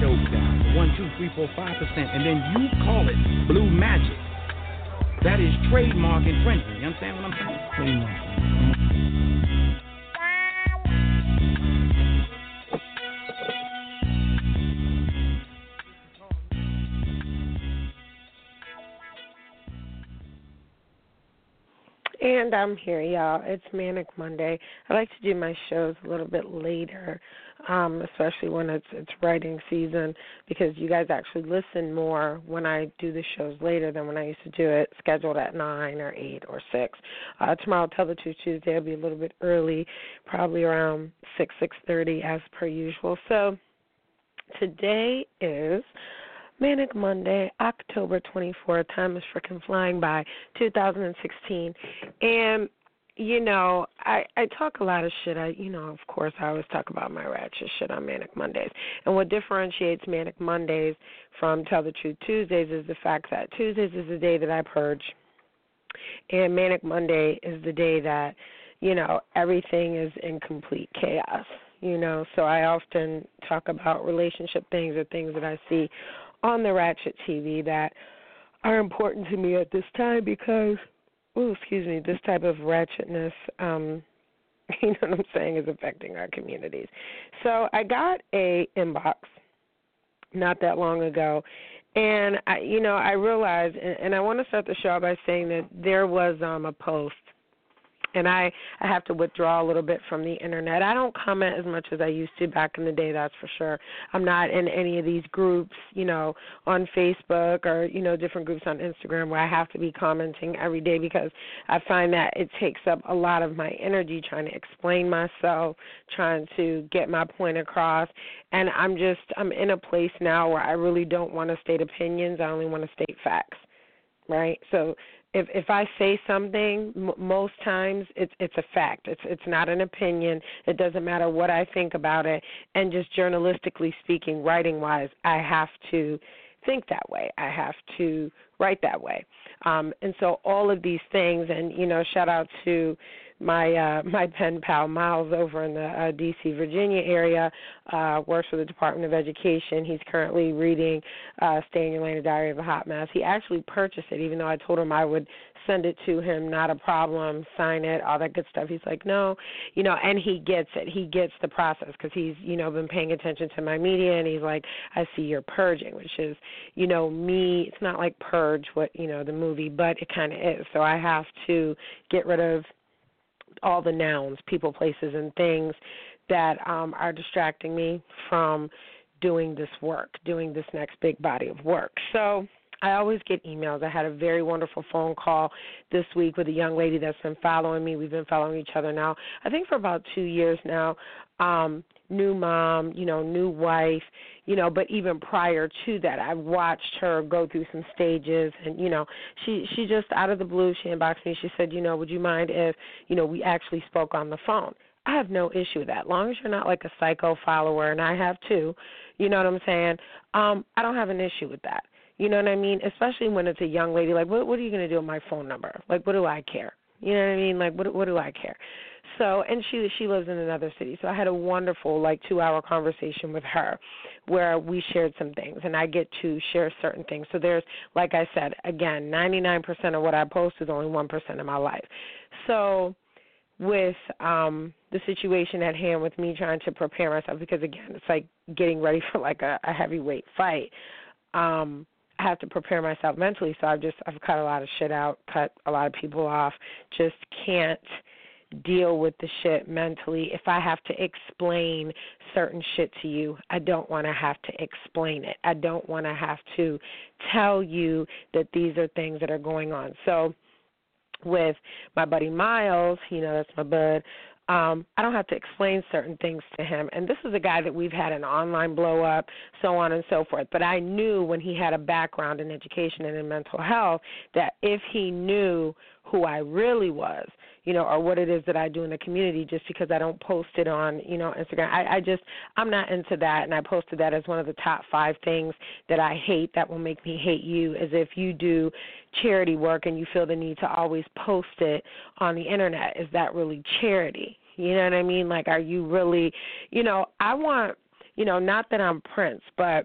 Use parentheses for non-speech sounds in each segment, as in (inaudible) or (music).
Dope down one, two, three, four, five percent, and then you call it blue magic. That is trademark infringement. You understand what I'm saying? And I'm here, y'all. It's Manic Monday. I like to do my shows a little bit later, um, especially when it's it's writing season, because you guys actually listen more when I do the shows later than when I used to do it scheduled at nine or eight or six. Uh, tomorrow, Tell the Truth Tuesday, will be a little bit early, probably around six six thirty as per usual. So today is Manic Monday, October 24th. Time is freaking flying by. 2016. And, you know, I, I talk a lot of shit. I, you know, of course, I always talk about my ratchet shit on Manic Mondays. And what differentiates Manic Mondays from Tell the Truth Tuesdays is the fact that Tuesdays is the day that I purge. And Manic Monday is the day that, you know, everything is in complete chaos you know so i often talk about relationship things or things that i see on the Ratchet TV that are important to me at this time because, oh, excuse me, this type of ratchetness, um, (laughs) you know what I'm saying, is affecting our communities. So I got a inbox not that long ago, and I, you know, I realized, and, and I want to start the show by saying that there was um a post and I I have to withdraw a little bit from the internet. I don't comment as much as I used to back in the day, that's for sure. I'm not in any of these groups, you know, on Facebook or you know different groups on Instagram where I have to be commenting every day because I find that it takes up a lot of my energy trying to explain myself, trying to get my point across, and I'm just I'm in a place now where I really don't want to state opinions. I only want to state facts right? So if if I say something, m- most times it's it's a fact. It's it's not an opinion. It doesn't matter what I think about it. And just journalistically speaking, writing wise, I have to think that way. I have to write that way. Um, and so all of these things, and you know, shout out to my uh, my pen pal Miles over in the uh, D.C. Virginia area uh, works for the Department of Education. He's currently reading uh, "Stay in Your Lane: A Diary of a Hot Mess." He actually purchased it, even though I told him I would send it to him, not a problem, sign it, all that good stuff. He's like, no, you know, and he gets it. He gets the process because he's, you know, been paying attention to my media, and he's like, I see you're purging, which is, you know, me. It's not like purge, what you know, the movie, but it kind of is. So I have to get rid of all the nouns, people, places, and things that um, are distracting me from doing this work, doing this next big body of work. So I always get emails. I had a very wonderful phone call this week with a young lady that's been following me. We've been following each other now, I think for about two years now. Um, new mom, you know, new wife, you know, but even prior to that, I watched her go through some stages and, you know, she she just out of the blue, she inboxed me. She said, you know, would you mind if, you know, we actually spoke on the phone? I have no issue with that. long as you're not like a psycho follower and I have too, you know what I'm saying? Um, I don't have an issue with that. You know what I mean? Especially when it's a young lady. Like, what what are you going to do with my phone number? Like, what do I care? You know what I mean? Like, what what do I care? So, and she she lives in another city. So I had a wonderful like two hour conversation with her, where we shared some things, and I get to share certain things. So there's, like I said, again, 99% of what I post is only one percent of my life. So with um the situation at hand with me trying to prepare myself because again it's like getting ready for like a, a heavyweight fight um I have to prepare myself mentally. So I've just I've cut a lot of shit out, cut a lot of people off. Just can't deal with the shit mentally. If I have to explain certain shit to you, I don't want to have to explain it. I don't want to have to tell you that these are things that are going on. So with my buddy Miles, you know, that's my bud. Um, I don't have to explain certain things to him. And this is a guy that we've had an online blow up, so on and so forth. But I knew when he had a background in education and in mental health that if he knew who I really was, you know, or what it is that I do in the community just because I don't post it on, you know, Instagram. I, I just I'm not into that and I posted that as one of the top five things that I hate that will make me hate you is if you do charity work and you feel the need to always post it on the internet. Is that really charity? You know what I mean? Like are you really you know, I want you know, not that I'm Prince, but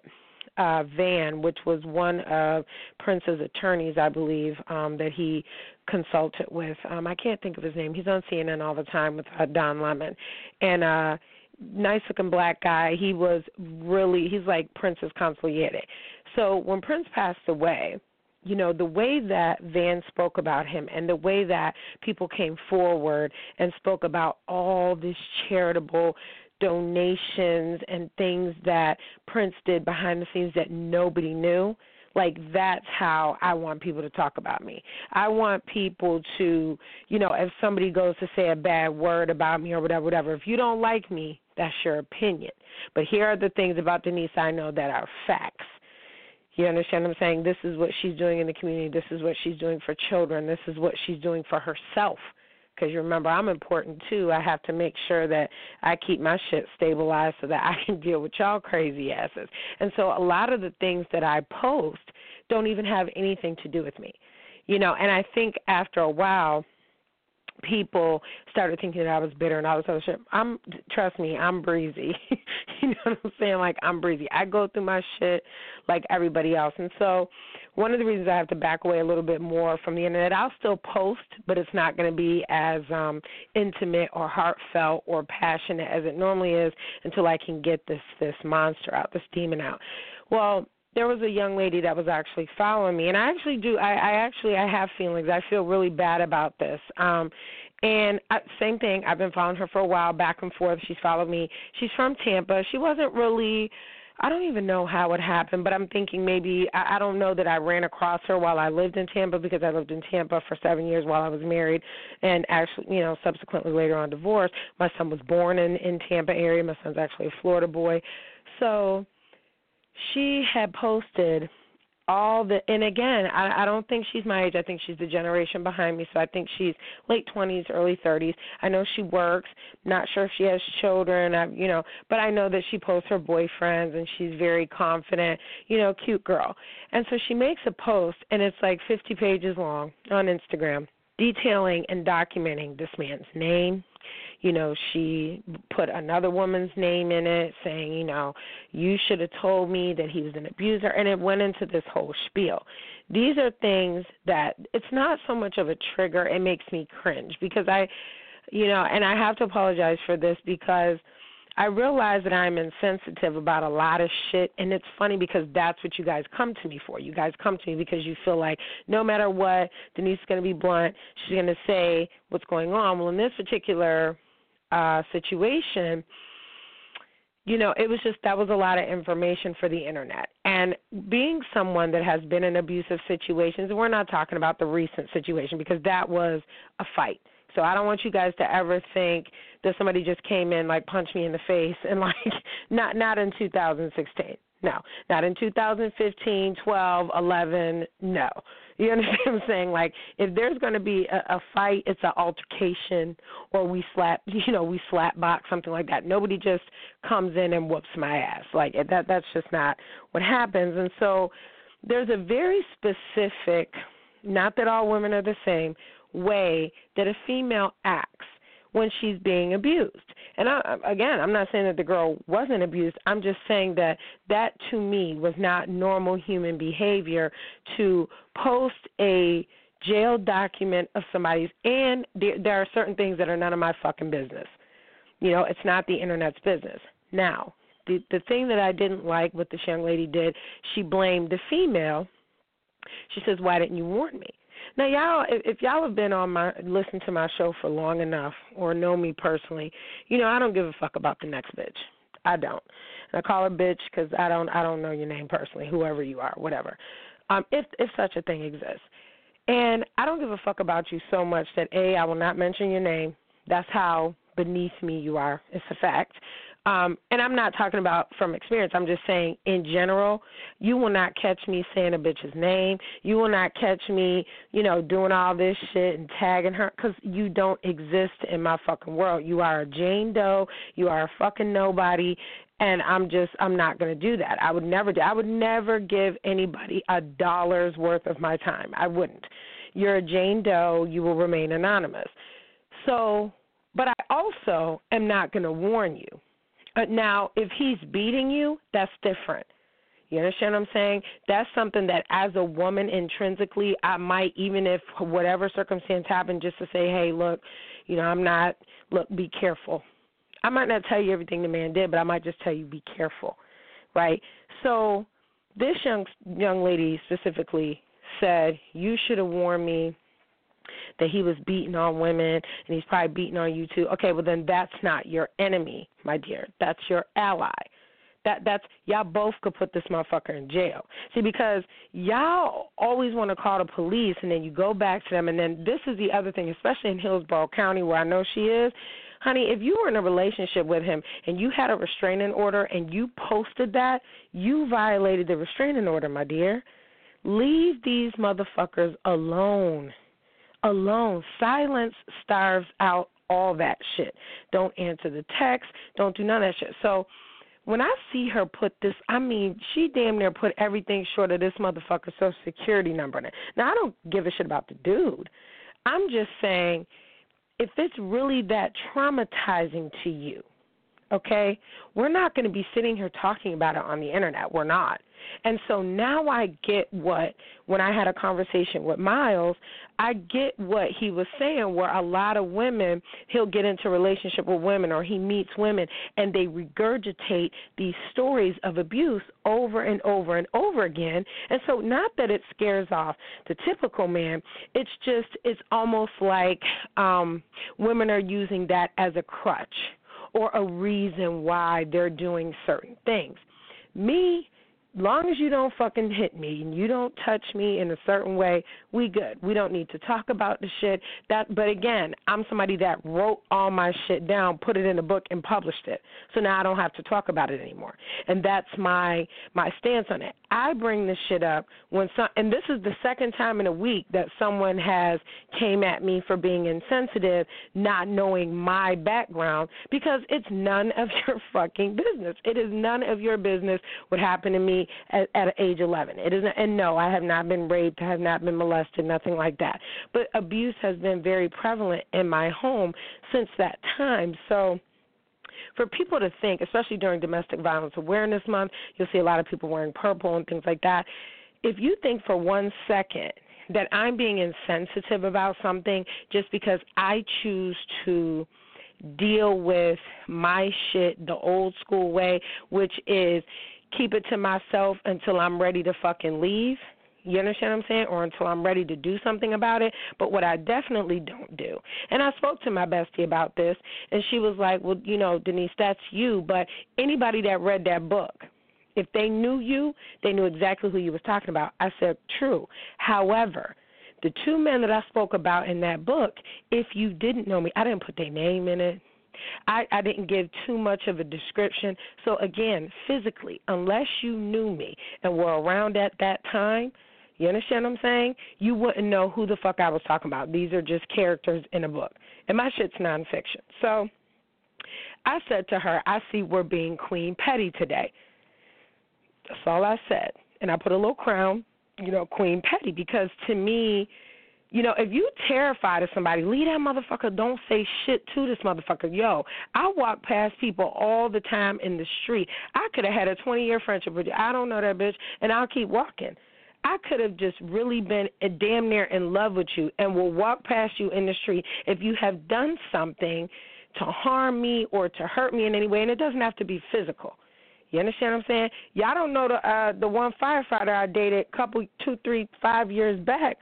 uh, Van, which was one of Prince's attorneys, I believe, um, that he consulted with. Um, I can't think of his name. He's on CNN all the time with uh, Don Lemon, and uh, nice looking black guy. He was really he's like Prince's consigliere. So when Prince passed away, you know the way that Van spoke about him and the way that people came forward and spoke about all this charitable donations and things that Prince did behind the scenes that nobody knew. Like that's how I want people to talk about me. I want people to, you know, if somebody goes to say a bad word about me or whatever, whatever, if you don't like me, that's your opinion. But here are the things about Denise I know that are facts. You understand what I'm saying? This is what she's doing in the community. This is what she's doing for children. This is what she's doing for herself because you remember I'm important too. I have to make sure that I keep my shit stabilized so that I can (laughs) deal with y'all crazy asses. And so a lot of the things that I post don't even have anything to do with me. You know, and I think after a while people started thinking that I was bitter and all this other shit. I'm trust me, I'm breezy. (laughs) you know what I'm saying? Like I'm breezy. I go through my shit like everybody else. And so one of the reasons I have to back away a little bit more from the internet, I'll still post, but it's not going to be as um intimate or heartfelt or passionate as it normally is until I can get this this monster out, this demon out. Well, there was a young lady that was actually following me and I actually do I, I actually I have feelings. I feel really bad about this. Um and I, same thing, I've been following her for a while, back and forth. She's followed me. She's from Tampa. She wasn't really I don't even know how it happened, but I'm thinking maybe I, I don't know that I ran across her while I lived in Tampa because I lived in Tampa for seven years while I was married, and actually, you know, subsequently later on divorced. My son was born in in Tampa area. My son's actually a Florida boy, so she had posted all the and again I, I don't think she's my age. I think she's the generation behind me. So i think she's late twenties early thirties. I know she works. Not sure if she has children. I you know but i know that she posts her boyfriends and she's very confident you know cute girl. And so she makes a post and it's like fifty pages long on instagram detailing and documenting this man's name you know, she put another woman's name in it saying, you know, you should have told me that he was an abuser and it went into this whole spiel. These are things that it's not so much of a trigger, it makes me cringe because I you know, and I have to apologize for this because I realize that I'm insensitive about a lot of shit, and it's funny because that's what you guys come to me for. You guys come to me because you feel like no matter what, Denise is going to be blunt. She's going to say what's going on. Well, in this particular uh, situation, you know, it was just that was a lot of information for the internet. And being someone that has been in abusive situations, we're not talking about the recent situation because that was a fight. So I don't want you guys to ever think that somebody just came in like punched me in the face and (laughs) like not not in 2016. No, not in 2015, 12, 11. No. You (laughs) understand what I'm saying? Like, if there's going to be a, a fight, it's an altercation, or we slap, (laughs) you know, we slap box something like that. Nobody just comes in and whoops my ass. Like that. That's just not what happens. And so, there's a very specific, not that all women are the same, way that a female acts when she's being abused. And I, again, I'm not saying that the girl wasn't abused. I'm just saying that that to me was not normal human behavior to post a jail document of somebody's and there, there are certain things that are none of my fucking business. You know, it's not the internet's business. Now, the the thing that I didn't like what this young lady did, she blamed the female She says, "Why didn't you warn me?" Now, y'all, if, y'all have been on my listen to my show for long enough or know me personally, you know I don't give a fuck about the next bitch. I don't. And I call her bitch because I don't I don't know your name personally, whoever you are, whatever. Um, if if such a thing exists, and I don't give a fuck about you so much that a I will not mention your name. That's how beneath me you are. It's a fact. Um, and I'm not talking about from experience. I'm just saying in general, you will not catch me saying a bitch's name. You will not catch me, you know, doing all this shit and tagging her because you don't exist in my fucking world. You are a Jane Doe. You are a fucking nobody. And I'm just, I'm not going to do that. I would never do. I would never give anybody a dollar's worth of my time. I wouldn't. You're a Jane Doe. You will remain anonymous. So, but I also am not going to warn you uh, now, if he's beating you, that's different. You understand what I'm saying? That's something that, as a woman, intrinsically, I might, even if whatever circumstance happened, just to say, hey, look, you know, I'm not, look, be careful. I might not tell you everything the man did, but I might just tell you, be careful, right? So, this young young lady specifically said, you should have warned me that he was beating on women and he's probably beating on you too. Okay, well then that's not your enemy, my dear. That's your ally. That that's y'all both could put this motherfucker in jail. See, because y'all always want to call the police and then you go back to them and then this is the other thing, especially in Hillsborough County where I know she is. Honey, if you were in a relationship with him and you had a restraining order and you posted that, you violated the restraining order, my dear. Leave these motherfuckers alone alone. Silence starves out all that shit. Don't answer the text. Don't do none of that shit. So when I see her put this, I mean, she damn near put everything short of this motherfucker's social security number in it. Now, I don't give a shit about the dude. I'm just saying, if it's really that traumatizing to you, okay, we're not going to be sitting here talking about it on the internet. We're not. And so now I get what, when I had a conversation with Miles, I get what he was saying, where a lot of women, he'll get into relationship with women or he meets women and they regurgitate these stories of abuse over and over and over again. And so, not that it scares off the typical man, it's just, it's almost like um, women are using that as a crutch or a reason why they're doing certain things. Me, long as you don't fucking hit me and you don't touch me in a certain way, we good. We don't need to talk about the shit. That but again, I'm somebody that wrote all my shit down, put it in a book and published it. So now I don't have to talk about it anymore. And that's my my stance on it. I bring this shit up when some and this is the second time in a week that someone has came at me for being insensitive, not knowing my background because it's none of (laughs) your fucking business. It is none of your business what happened to me at, at age 11. It isn't, and no, I have not been raped, I have not been molested, nothing like that. But abuse has been very prevalent in my home since that time. So for people to think, especially during Domestic Violence Awareness Month, you'll see a lot of people wearing purple and things like that. If you think for one second that I'm being insensitive about something just because I choose to deal with my shit the old school way, which is keep it to myself until I'm ready to fucking leave. You understand what I'm saying? Or until I'm ready to do something about it. But what I definitely don't do, and I spoke to my bestie about this, and she was like, Well, you know, Denise, that's you. But anybody that read that book, if they knew you, they knew exactly who you was talking about. I said, True. However, the two men that I spoke about in that book, if you didn't know me, I didn't put their name in it. I, I didn't give too much of a description. So again, physically, unless you knew me and were around at that time, you understand what I'm saying? You wouldn't know who the fuck I was talking about. These are just characters in a book. And my shit's nonfiction. So I said to her, I see we're being Queen Petty today. That's all I said. And I put a little crown, you know, Queen Petty, because to me, you know, if you terrified of somebody, leave that motherfucker. Don't say shit to this motherfucker. Yo, I walk past people all the time in the street. I could have had a 20 year friendship with you. I don't know that bitch, and I'll keep walking. I could have just really been damn near in love with you and will walk past you in the street if you have done something to harm me or to hurt me in any way, and it doesn't have to be physical. You understand what I'm saying? Y'all don't know the uh the one firefighter I dated a couple two, three, five years back.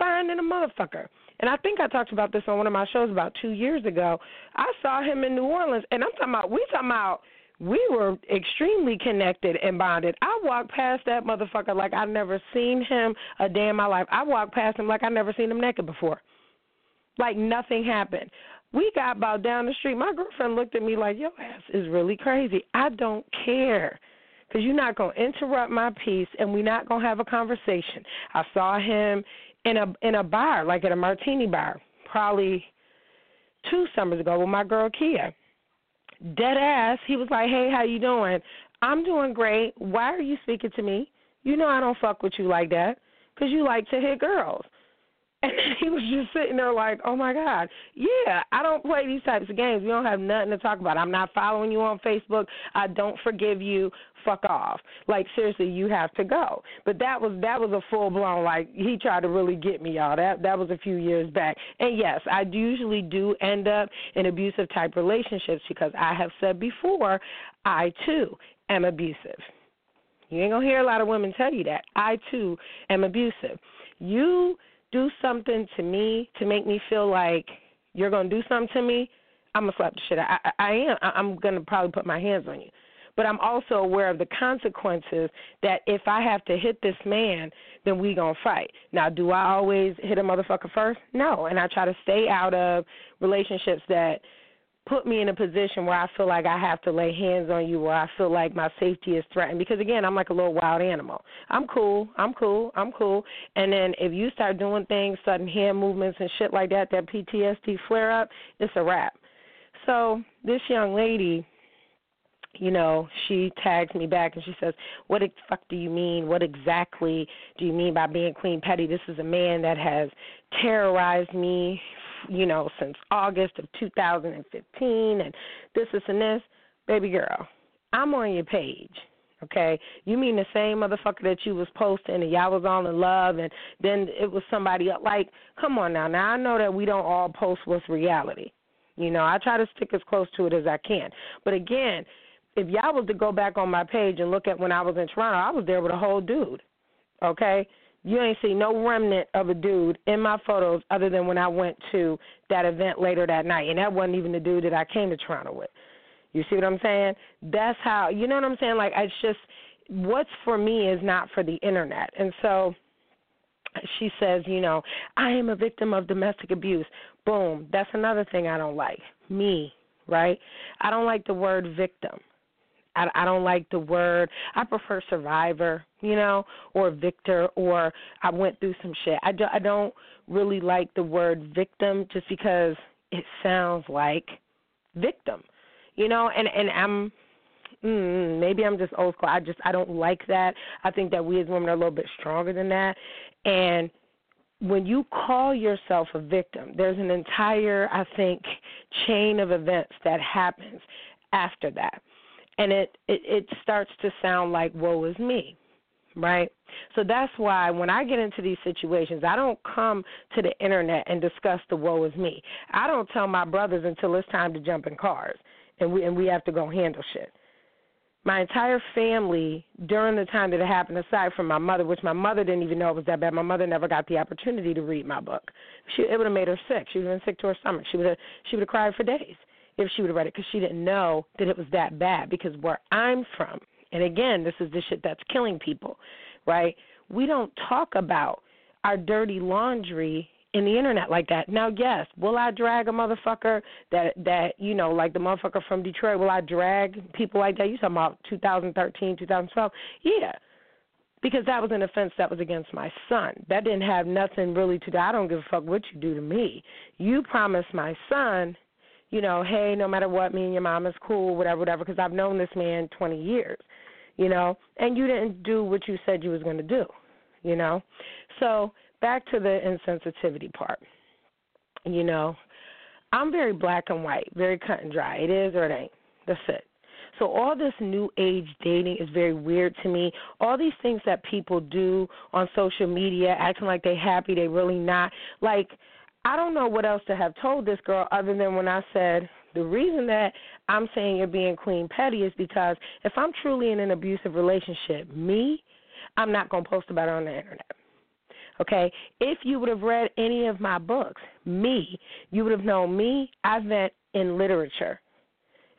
Fine than a motherfucker. And I think I talked about this on one of my shows about two years ago. I saw him in New Orleans and I'm talking about we talking about we were extremely connected and bonded. I walked past that motherfucker like I never seen him a day in my life. I walked past him like I never seen him naked before. Like nothing happened. We got about down the street. My girlfriend looked at me like, "Your ass is really crazy." I don't care. Because you're not going to interrupt my peace, and we're not going to have a conversation. I saw him in a in a bar, like at a martini bar, probably two summers ago with my girl Kia dead ass. He was like, "Hey, how you doing? I'm doing great. Why are you speaking to me? You know I don't fuck with you like that because you like to hit girls." (laughs) And he was just sitting there like, "Oh my god, yeah, I don't play these types of games. We don't have nothing to talk about. I'm not following you on Facebook. I don't forgive you. Fuck off. Like seriously, you have to go." But that was that was a full blown like he tried to really get me, y'all. That that was a few years back. And yes, I usually do end up in abusive type relationships because I have said before, I too am abusive. You ain't gonna hear a lot of women tell you that. I too am abusive. You do something to me to make me feel like you're gonna do something to me, I'm gonna slap the shit out. I, I am. I'm gonna probably put my hands on you. But I'm also aware of the consequences that if I have to hit this man, then we gonna fight. Now, do I always hit a motherfucker first? No, and I try to stay out of relationships that put me in a position where I feel like I have to lay hands on you, where I feel like my safety is threatened. Because again, I'm like a little wild animal. I'm cool, I'm cool, I'm cool. And then if you start doing things, sudden hand movements and shit like that, that PTSD flare up, it's a wrap. So this young lady, you know, she tags me back and she says, "What the fuck do you mean? What exactly do you mean by being queen petty? This is a man that has terrorized me you know, since August of 2015 and this, this, and this. Baby girl, I'm on your page. Okay, you mean the same motherfucker that you was posting and y'all was all in love and then it was somebody else. Like, come on now. Now I know that we don't all post what's reality. You know, I try to stick as close to it as I can. But again, if y'all was to go back on my page and look at when I was in Toronto, I was there with a whole dude. Okay, you ain't see no remnant of a dude in my photos other than when I went to that event later that night. And that wasn't even the dude that I came to Toronto with. You see what I'm saying? That's how, you know what I'm saying? Like, it's just, what's for me is not for the internet. And so she says, you know, I am a victim of domestic abuse. Boom. That's another thing I don't like. Me, right? I don't like the word victim. I, I don't like the word. I prefer survivor, you know, or victor, or I went through some shit. I, do, I don't really like the word victim just because it sounds like victim, you know, and and I'm mm, maybe I'm just old school. I just I don't like that. I think that we as women are a little bit stronger than that, and when you call yourself a victim, there's an entire, I think, chain of events that happens after that and it, it it starts to sound like woe is me right? So that's why when i get into these situations i don't come to the internet and discuss the woe is me. I don't tell my brothers until it's time to jump in cars and we and we have to go handle shit. My entire family during the time that it happened aside from my mother which my mother didn't even know it was that bad my mother never got the opportunity to read my book. She it would have made her sick. She would have been sick to her stomach. She would have she would have cried for days if she would have read it because she didn't know that it was that bad. Because where I'm from, and again, this is the shit that's killing people, right? We don't talk about our dirty laundry in the internet like that. Now, yes, will I drag a motherfucker that that you know, like the motherfucker from Detroit? Will I drag people like that? You talking about 2013, 2012? Yeah, because that was an offense that was against my son. That didn't have nothing really to do. I don't give a fuck what you do to me. You promised my son you know, hey, no matter what, me and your mom is cool, whatever, whatever, because I've known this man 20 years, you know, and you didn't do what you said you was going to do, you know. So back to the insensitivity part, you know, I'm very black and white, very cut and dry. It is or it ain't. That's it. So all this new age dating is very weird to me. All these things that people do on social media, acting like they happy, they really not. Like I don't know what else to have told this girl other than when I said The reason that I'm saying you're being queen petty is because if I'm truly in an abusive relationship, me, I'm not going to post about it on the internet. Okay? If you would have read any of my books, me, you would have known me, I vent in literature.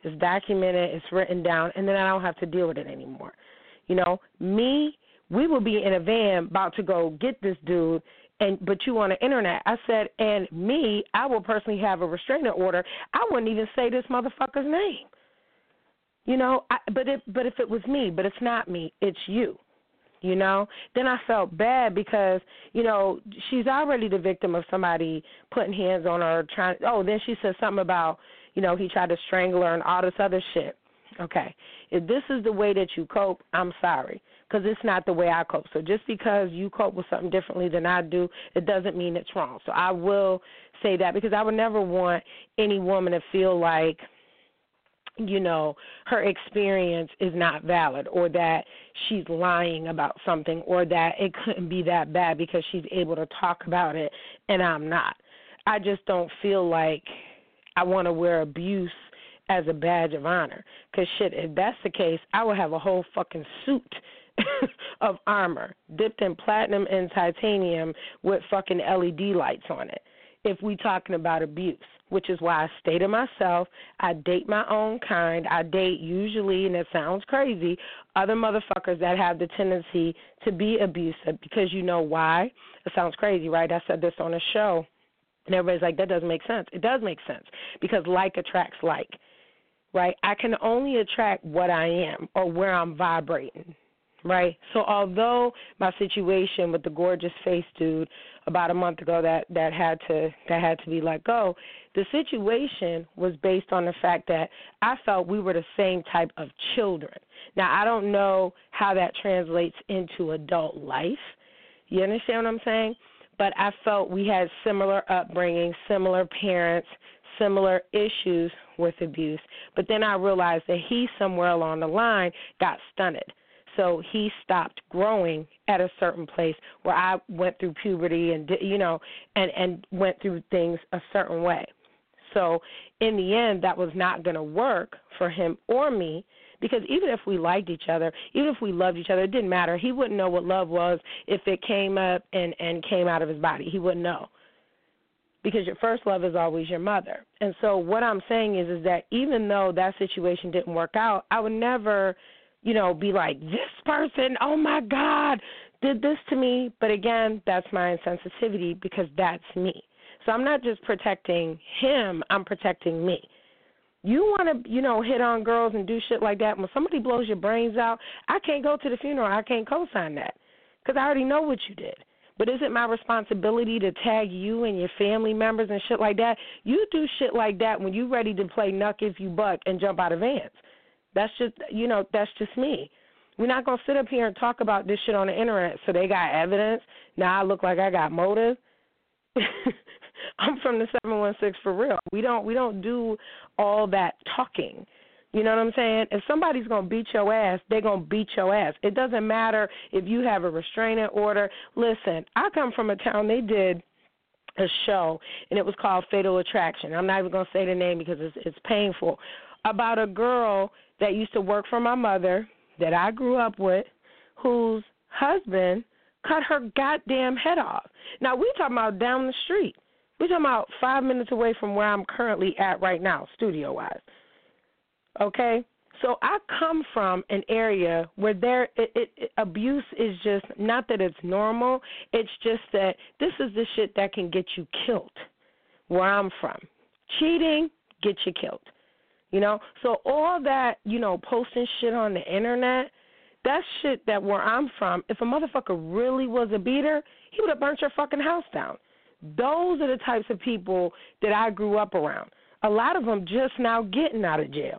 It's documented, it's written down, and then I don't have to deal with it anymore. You know, me, we will be in a van about to go get this dude and but you on the internet. I said, and me, I will personally have a restraining order. I wouldn't even say this motherfucker's name. You know, I, but if but if it was me, but it's not me, it's you. You know, then I felt bad because you know she's already the victim of somebody putting hands on her. Trying. Oh, then she said something about you know he tried to strangle her and all this other shit. Okay, if this is the way that you cope, I'm sorry because it's not the way I cope. So just because you cope with something differently than I do, it doesn't mean it's wrong. So I will say that because I would never want any woman to feel like you know her experience is not valid or that she's lying about something or that it couldn't be that bad because she's able to talk about it and I'm not. I just don't feel like I want to wear abuse as a badge of honor. Cause shit, if that's the case, I would have a whole fucking suit (laughs) of armor dipped in platinum and titanium with fucking LED lights on it. If we talking about abuse, which is why I stay to myself, I date my own kind. I date usually, and it sounds crazy, other motherfuckers that have the tendency to be abusive because you know why? It sounds crazy, right? I said this on a show, and everybody's like, that doesn't make sense. It does make sense because like attracts like, right? I can only attract what I am or where I'm vibrating right? So although my situation with the gorgeous face dude about a month ago that that had to that had to be let go, the situation was based on the fact that I felt we were the same type of children. Now I don't know how that translates into adult life. You understand what I'm saying? But I felt we had similar upbringing, similar parents, similar issues with abuse. But then I realized that he somewhere along the line got stunted so he stopped growing at a certain place where I went through puberty and you know and and went through things a certain way. So in the end that was not going to work for him or me because even if we liked each other, even if we loved each other, it didn't matter. He wouldn't know what love was if it came up and and came out of his body. He wouldn't know. Because your first love is always your mother. And so what I'm saying is is that even though that situation didn't work out, I would never you know, be like, this person, oh my God, did this to me. But again, that's my insensitivity because that's me. So I'm not just protecting him, I'm protecting me. You want to, you know, hit on girls and do shit like that. When somebody blows your brains out, I can't go to the funeral. I can't co-sign that because I already know what you did. But is it my responsibility to tag you and your family members and shit like that? You do shit like that when you ready to play knuck if you buck and jump out of vans. That's just you know, that's just me. We're not gonna sit up here and talk about this shit on the internet. So they got evidence. Now I look like I got motive. (laughs) I'm from the seven one six for real. We don't we don't do all that talking. You know what I'm saying? If somebody's gonna beat your ass, they're gonna beat your ass. It doesn't matter if you have a restraining order. Listen, I come from a town they did a show and it was called Fatal Attraction. I'm not even gonna say the name because it's it's painful. About a girl that used to work for my mother that I grew up with, whose husband cut her goddamn head off. Now we talking about down the street. We talking about five minutes away from where I'm currently at right now, studio wise. Okay, so I come from an area where there it, it, it, abuse is just not that it's normal. It's just that this is the shit that can get you killed. Where I'm from, cheating get you killed. You know, so all that you know, posting shit on the internet, that shit that where I'm from, if a motherfucker really was a beater, he would have burnt your fucking house down. Those are the types of people that I grew up around. A lot of them just now getting out of jail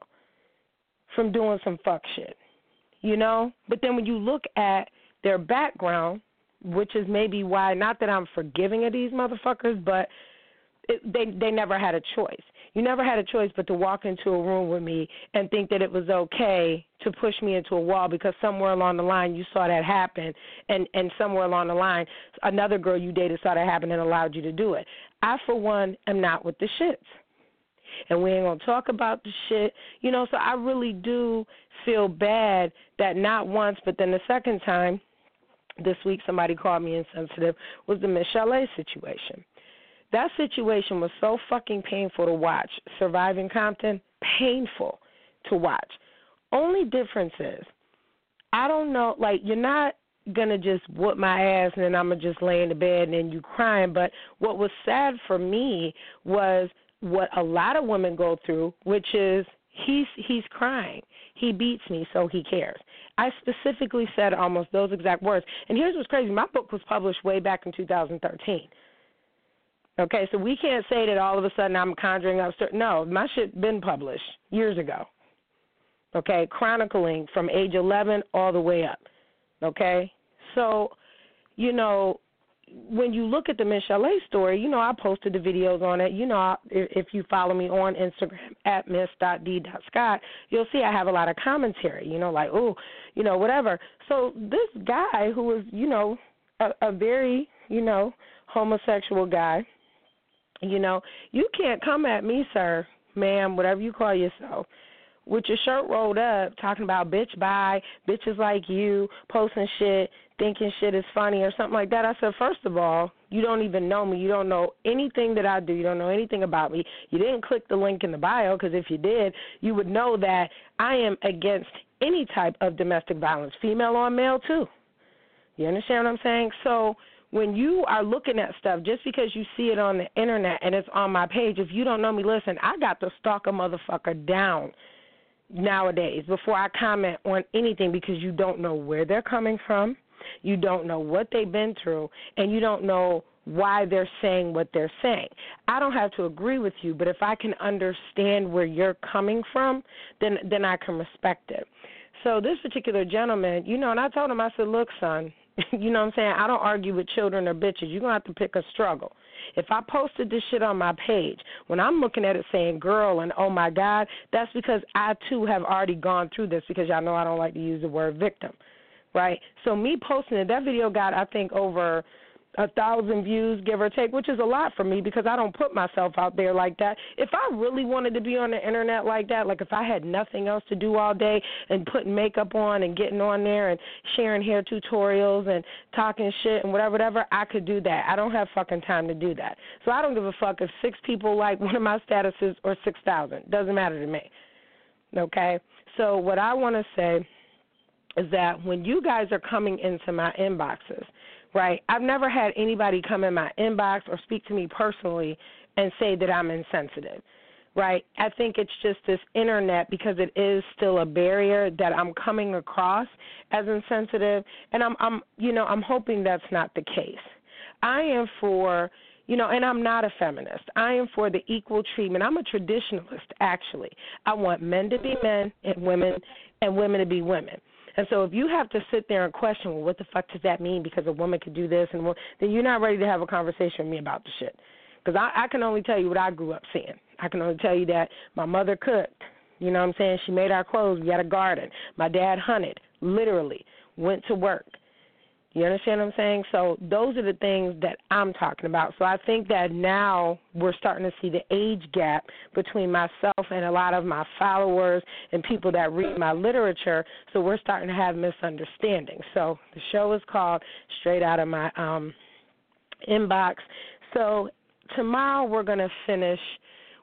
from doing some fuck shit. You know? But then when you look at their background, which is maybe why not that I'm forgiving of these motherfuckers, but it, they they never had a choice. You never had a choice but to walk into a room with me and think that it was okay to push me into a wall because somewhere along the line you saw that happen and and somewhere along the line another girl you dated saw that happen and allowed you to do it. I for one am not with the shits. and we ain't gonna talk about the shit. You know, so I really do feel bad that not once, but then the second time this week somebody called me insensitive was the Michel'le situation. That situation was so fucking painful to watch. Surviving Compton, painful to watch. Only difference is, I don't know, like, you're not gonna just whoop my ass and then I'm gonna just lay in the bed and then you crying. But what was sad for me was what a lot of women go through, which is he's he's crying. He beats me, so he cares. I specifically said almost those exact words. And here's what's crazy: my book was published way back in 2013. Okay, so we can't say that all of a sudden I'm conjuring up. Certain, no, my shit been published years ago. Okay, chronicling from age 11 all the way up. Okay, so you know when you look at the Michel'le story, you know I posted the videos on it. You know if you follow me on Instagram at miss.d.scott, you'll see I have a lot of commentary. You know, like oh, you know whatever. So this guy who was you know a, a very you know homosexual guy you know, you can't come at me, sir, ma'am, whatever you call yourself, with your shirt rolled up, talking about bitch bye, bitches like you, posting shit, thinking shit is funny or something like that. I said, first of all, you don't even know me. You don't know anything that I do. You don't know anything about me. You didn't click the link in the bio because if you did, you would know that I am against any type of domestic violence, female or male too. You understand what I'm saying? So when you are looking at stuff, just because you see it on the internet and it's on my page, if you don't know me, listen, I got to stalk a motherfucker down nowadays before I comment on anything because you don't know where they're coming from, you don't know what they've been through, and you don't know why they're saying what they're saying. I don't have to agree with you, but if I can understand where you're coming from, then then I can respect it. So this particular gentleman, you know, and I told him, I said, look, son, (laughs) you know what I'm saying? I don't argue with children or bitches. You're going to have to pick a struggle. If I posted this shit on my page, when I'm looking at it saying girl and oh my God, that's because I too have already gone through this because y'all know I don't like to use the word victim. Right? So me posting it, that video got I think over a thousand views, give or take, which is a lot for me because I don't put myself out there like that. If I really wanted to be on the internet like that, like if I had nothing else to do all day and putting makeup on and getting on there and sharing hair tutorials and talking shit and whatever, whatever, I could do that. I don't have fucking time to do that. So I don't give a fuck if six people like one of my statuses or six thousand. Doesn't matter to me. Okay? So what I want to say is that when you guys are coming into my inboxes right? I've never had anybody come in my inbox or speak to me personally and say that I'm insensitive, right? I think it's just this internet because it is still a barrier that I'm coming across as insensitive, and I'm, I'm, you know, I'm hoping that's not the case. I am for you know, and I'm not a feminist. I am for the equal treatment. I'm a traditionalist, actually. I want men to be men and women and women to be women. And so if you have to sit there and question, well, what the fuck does that mean? Because a woman could do this, and well, then you're not ready to have a conversation with me about the shit. Because I, I can only tell you what I grew up seeing. I can only tell you that my mother cooked. You know what I'm saying? She made our clothes. We had a garden. My dad hunted, literally, went to work. You understand what I'm saying? So those are the things that I'm talking about. So I think that now we're starting to see the age gap between myself and a lot of my followers and people that read my literature. So we're starting to have misunderstandings. So the show is called Straight Out of My um, Inbox. So tomorrow we're going to finish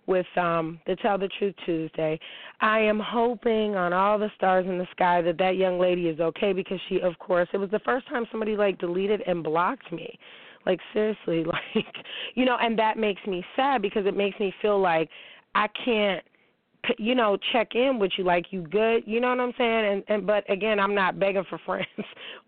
with um the Tell the Truth Tuesday. I am hoping on all the stars in the sky that that young lady is okay because she of course it was the first time somebody like deleted and blocked me. Like seriously, (laughs) like you know, and that makes me sad because it makes me feel like I can't you know check in with you like you good you know what i'm saying? And and but again i'm not begging for (laughs) friends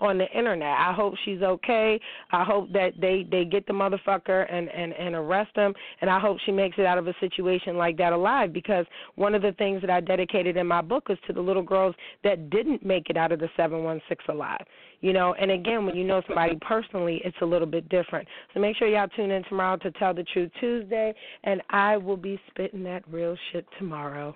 on the internet. I hope she's okay. I hope that they they get the motherfucker and and and arrest him. And i hope she makes it out of a situation like that alive because one of the things that i dedicated in my book is to the little girls that didn't make it out of the 716 alive you know and again when you know somebody personally it's a little bit different. So make sure y'all tune in tomorrow to tell the truth tuesday and i will be spitting that real shit tomorrow